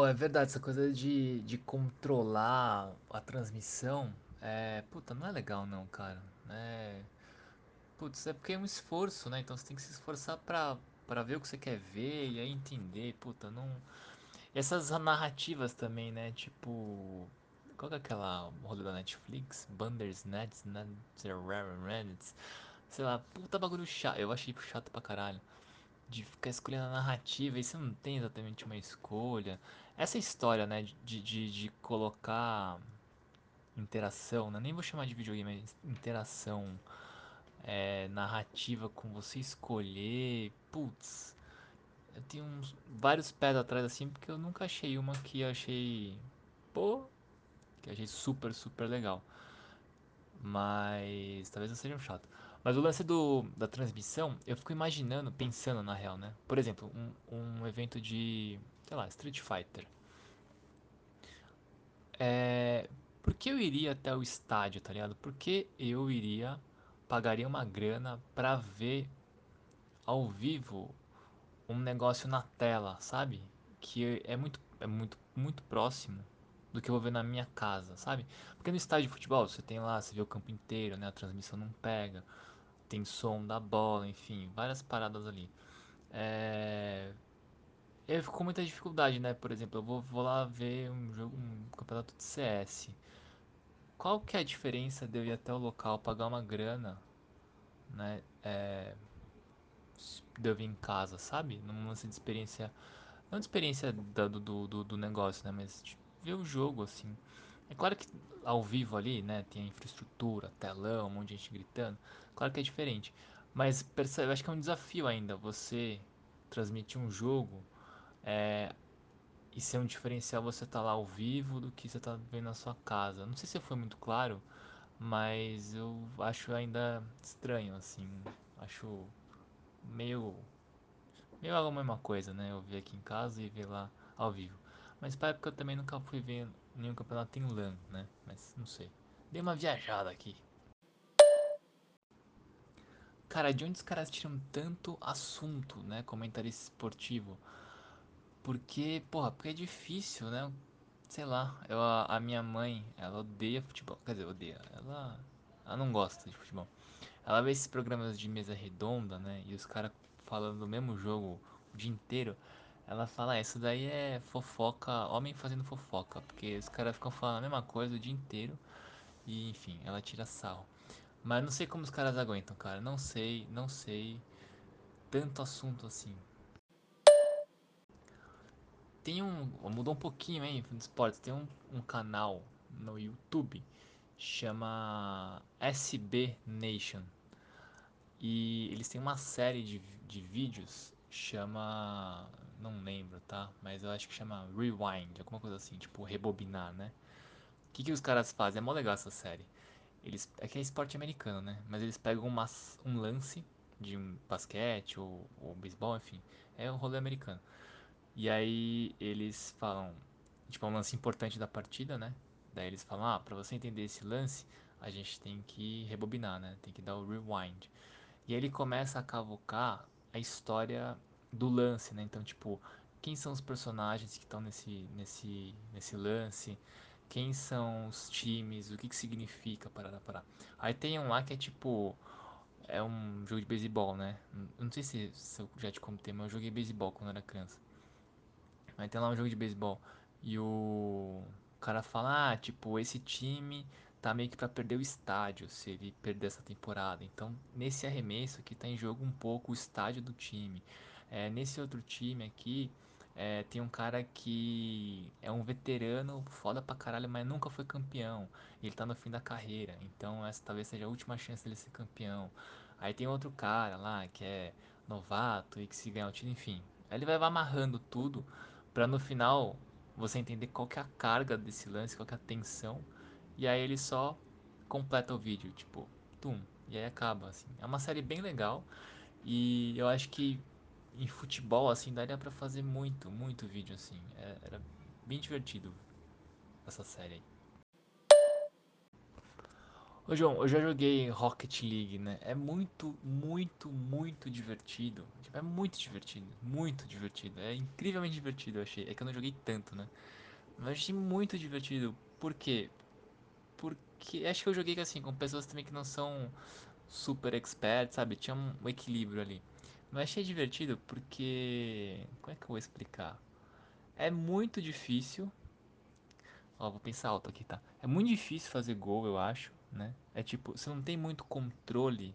Oh, é verdade, essa coisa de, de controlar a transmissão é. Puta, não é legal não, cara. É. Putz, é porque é um esforço, né? Então você tem que se esforçar pra, pra ver o que você quer ver e aí entender. Puta, não. Essas narrativas também, né? Tipo. Qual é aquela rolê da Netflix? Bandersnatch, Netflix, sei lá, puta bagulho chato. Eu achei chato pra caralho. De ficar escolhendo a narrativa e você não tem exatamente uma escolha. Essa história, né? De, de, de colocar interação, né? Nem vou chamar de videogame, mas interação é, narrativa com você escolher. Putz, eu tenho uns, vários pés atrás assim, porque eu nunca achei uma que achei. Pô, que achei super, super legal. Mas talvez não seja um chato. Mas o lance do, da transmissão, eu fico imaginando, pensando na real, né? Por exemplo, um, um evento de, sei lá, Street Fighter. É. Por que eu iria até o estádio, tá ligado? Por que eu iria, pagaria uma grana pra ver ao vivo um negócio na tela, sabe? Que é muito, é muito, muito próximo do que eu vou ver na minha casa, sabe? Porque no estádio de futebol você tem lá, você vê o campo inteiro, né? A transmissão não pega, tem som da bola, enfim, várias paradas ali. É... Eu fico com muita dificuldade, né? Por exemplo, eu vou, vou lá ver um jogo, um campeonato de CS. Qual que é a diferença de eu ir até o local, pagar uma grana, né? É... De eu vir em casa, sabe? Num lance de experiência Não de experiência do, do, do, do negócio, né? Mas de ver o jogo, assim. É claro que ao vivo ali, né? Tem a infraestrutura, telão, um monte de gente gritando. Claro que é diferente. Mas percebe, acho que é um desafio ainda você transmitir um jogo é, e ser um diferencial você estar lá ao vivo do que você tá vendo na sua casa. Não sei se foi muito claro, mas eu acho ainda estranho, assim. Acho meio Meio a mesma coisa, né? Eu vi aqui em casa e ver lá ao vivo. Mas para época eu também nunca fui ver nenhum campeonato em LAN, né? Mas não sei. Dei uma viajada aqui. Cara, de onde os caras tiram tanto assunto, né? Comentarista esportivo? Porque, porra, porque é difícil, né? Sei lá, eu, a, minha mãe, ela odeia futebol. Quer dizer, odeia. Ela, ela não gosta de futebol. Ela vê esses programas de mesa redonda, né? E os caras falando do mesmo jogo o dia inteiro. Ela fala, ah, isso daí é fofoca, homem fazendo fofoca. Porque os caras ficam falando a mesma coisa o dia inteiro. E enfim, ela tira sarro. Mas não sei como os caras aguentam, cara. Não sei, não sei. Tanto assunto assim. Tem um. Mudou um pouquinho, hein, de esportes. Tem um, um canal no YouTube. Chama SB Nation. E eles têm uma série de, de vídeos, chama. Não lembro, tá? Mas eu acho que chama Rewind, alguma coisa assim, tipo rebobinar, né? O que, que os caras fazem? É mó legal essa série. Eles, é que é esporte americano, né? Mas eles pegam uma, um lance de um basquete ou, ou beisebol, enfim. É um rolê americano. E aí eles falam, tipo, é um lance importante da partida, né? Daí eles falam, ah, pra você entender esse lance, a gente tem que rebobinar, né? Tem que dar o rewind. E aí ele começa a cavocar a história do lance, né? Então, tipo, quem são os personagens que estão nesse, nesse, nesse lance? Quem são os times? O que que significa? Parará, parará. Aí tem um lá que é tipo. É um jogo de beisebol, né? Não sei se, se eu já te contei, mas eu joguei beisebol quando era criança. Aí tem lá um jogo de beisebol. E o cara fala, ah, tipo, esse time tá meio que pra perder o estádio se ele perder essa temporada. Então, nesse arremesso aqui tá em jogo um pouco o estádio do time. É, nesse outro time aqui, é, tem um cara que é um veterano, foda pra caralho, mas nunca foi campeão. Ele tá no fim da carreira. Então, essa talvez seja a última chance dele ser campeão. Aí tem outro cara lá que é novato e que se ganhar o time, enfim. Aí ele vai amarrando tudo Pra no final você entender qual que é a carga desse lance, qual que é a tensão. E aí ele só completa o vídeo, tipo, tum, e aí acaba, assim. É uma série bem legal e eu acho que em futebol, assim, daria pra fazer muito, muito vídeo, assim. É, era bem divertido essa série aí. Ô João, eu já joguei Rocket League, né? É muito, muito, muito divertido. Tipo, é muito divertido, muito divertido. É incrivelmente divertido, eu achei. É que eu não joguei tanto, né? Mas achei muito divertido. Por quê? Porque acho que eu joguei assim com pessoas também que não são super experts, sabe? Tinha um equilíbrio ali. Mas achei divertido porque. Como é que eu vou explicar? É muito difícil. Ó, vou pensar alto aqui, tá? É muito difícil fazer gol, eu acho, né? É tipo, você não tem muito controle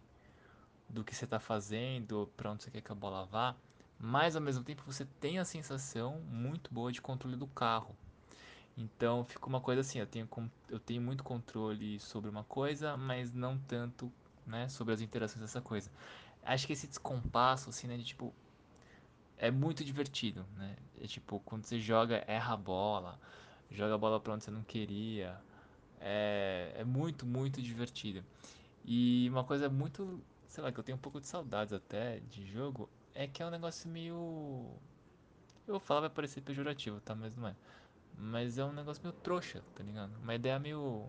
do que você tá fazendo, pra onde você quer que a bola vá. Mas ao mesmo tempo você tem a sensação muito boa de controle do carro. Então fica uma coisa assim, eu tenho, eu tenho muito controle sobre uma coisa, mas não tanto né, sobre as interações dessa coisa. Acho que esse descompasso, assim, né, de tipo, é muito divertido, né? É tipo, quando você joga, erra a bola, joga a bola pra onde você não queria. É, é muito, muito divertido. E uma coisa muito, sei lá, que eu tenho um pouco de saudades até de jogo, é que é um negócio meio. Eu vou falar, vai parecer pejorativo, tá? Mas não é. Mas é um negócio meio trouxa, tá ligado? Uma ideia meio.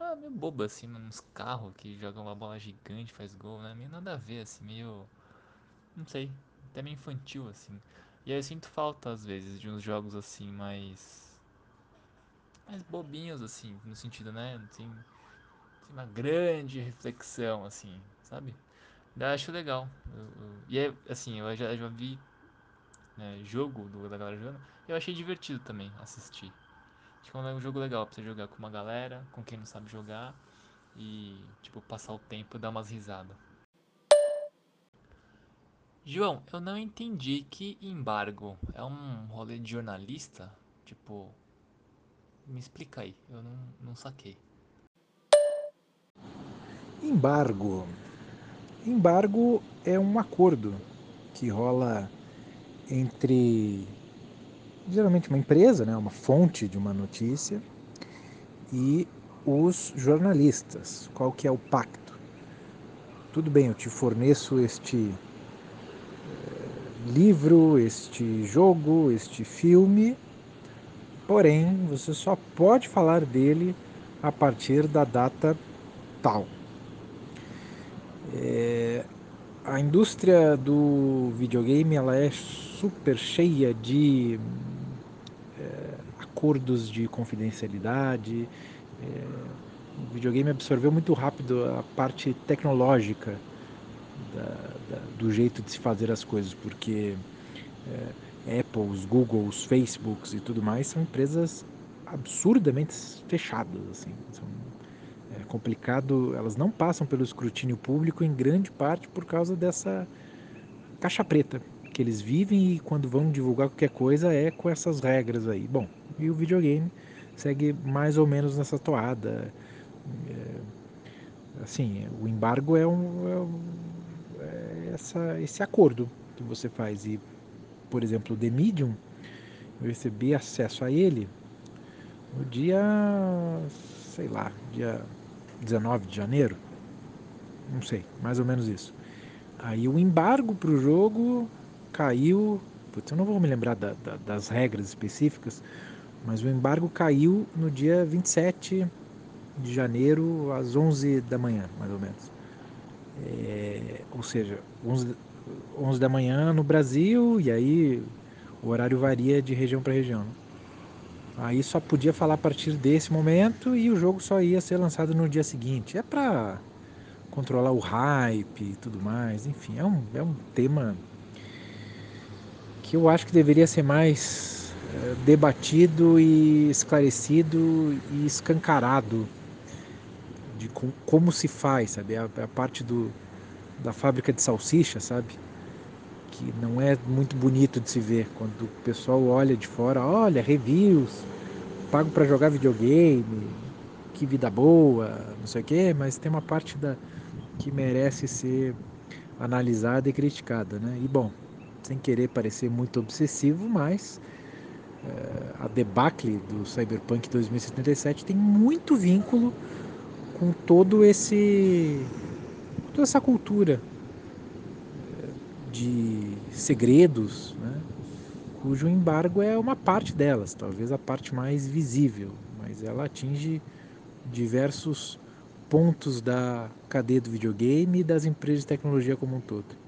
Ah, meio boba, assim, uns carros que jogam uma bola gigante, faz gol, né? Meio nada a ver, assim, meio. Não sei, até meio infantil, assim. E aí eu sinto falta, às vezes, de uns jogos assim mais. mais bobinhos, assim, no sentido, né? Tem, tem uma grande reflexão, assim, sabe? Eu acho legal. Eu, eu... E é, assim, eu já, já vi né, jogo do, da galera jogando. Eu achei divertido também assistir. Acho que é um jogo legal pra você jogar com uma galera, com quem não sabe jogar e, tipo, passar o tempo e dar umas risadas. João, eu não entendi que embargo é um rolê de jornalista? Tipo, me explica aí, eu não, não saquei. Embargo. Embargo é um acordo que rola entre geralmente uma empresa, né, uma fonte de uma notícia e os jornalistas. Qual que é o pacto? Tudo bem, eu te forneço este livro, este jogo, este filme, porém você só pode falar dele a partir da data tal. É, a indústria do videogame ela é super cheia de acordos de confidencialidade. É, o videogame absorveu muito rápido a parte tecnológica da, da, do jeito de se fazer as coisas, porque é, Apples, Googles, Facebooks e tudo mais são empresas absurdamente fechadas, assim, são é complicado, elas não passam pelo escrutínio público em grande parte por causa dessa caixa preta que eles vivem e quando vão divulgar qualquer coisa é com essas regras aí. Bom, e o videogame segue mais ou menos nessa toada. É, assim, o embargo é, um, é, é essa, esse acordo que você faz. E, por exemplo, o The Medium, eu recebi acesso a ele no dia, sei lá, dia 19 de janeiro, não sei, mais ou menos isso. Aí o embargo para o jogo caiu, putz, eu não vou me lembrar da, da, das regras específicas, mas o embargo caiu no dia 27 de janeiro às 11 da manhã, mais ou menos. É, ou seja, 11, 11 da manhã no Brasil e aí o horário varia de região para região. Né? Aí só podia falar a partir desse momento e o jogo só ia ser lançado no dia seguinte. É para controlar o hype e tudo mais. Enfim, é um, é um tema que eu acho que deveria ser mais debatido e esclarecido e escancarado de com, como se faz, sabe? A, a parte do, da fábrica de salsicha, sabe? que não é muito bonito de se ver quando o pessoal olha de fora, olha, reviews, pago para jogar videogame, que vida boa, não sei o quê, mas tem uma parte da que merece ser analisada e criticada, né? E bom, sem querer parecer muito obsessivo, mas a debacle do Cyberpunk 2077 tem muito vínculo com todo esse toda essa cultura de segredos, né? cujo embargo é uma parte delas, talvez a parte mais visível, mas ela atinge diversos pontos da cadeia do videogame e das empresas de tecnologia como um todo.